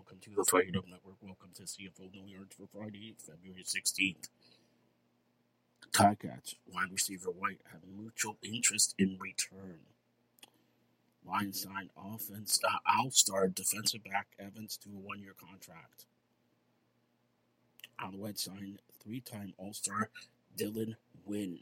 Welcome to the FiredUp Network. Welcome to CFL No Yards for Friday, February 16th. Ticats, wide receiver White, have mutual interest in return. Lions signed offense uh, all-star defensive back Evans to a one-year contract. Alouette signed three-time All-Star Dylan Wynn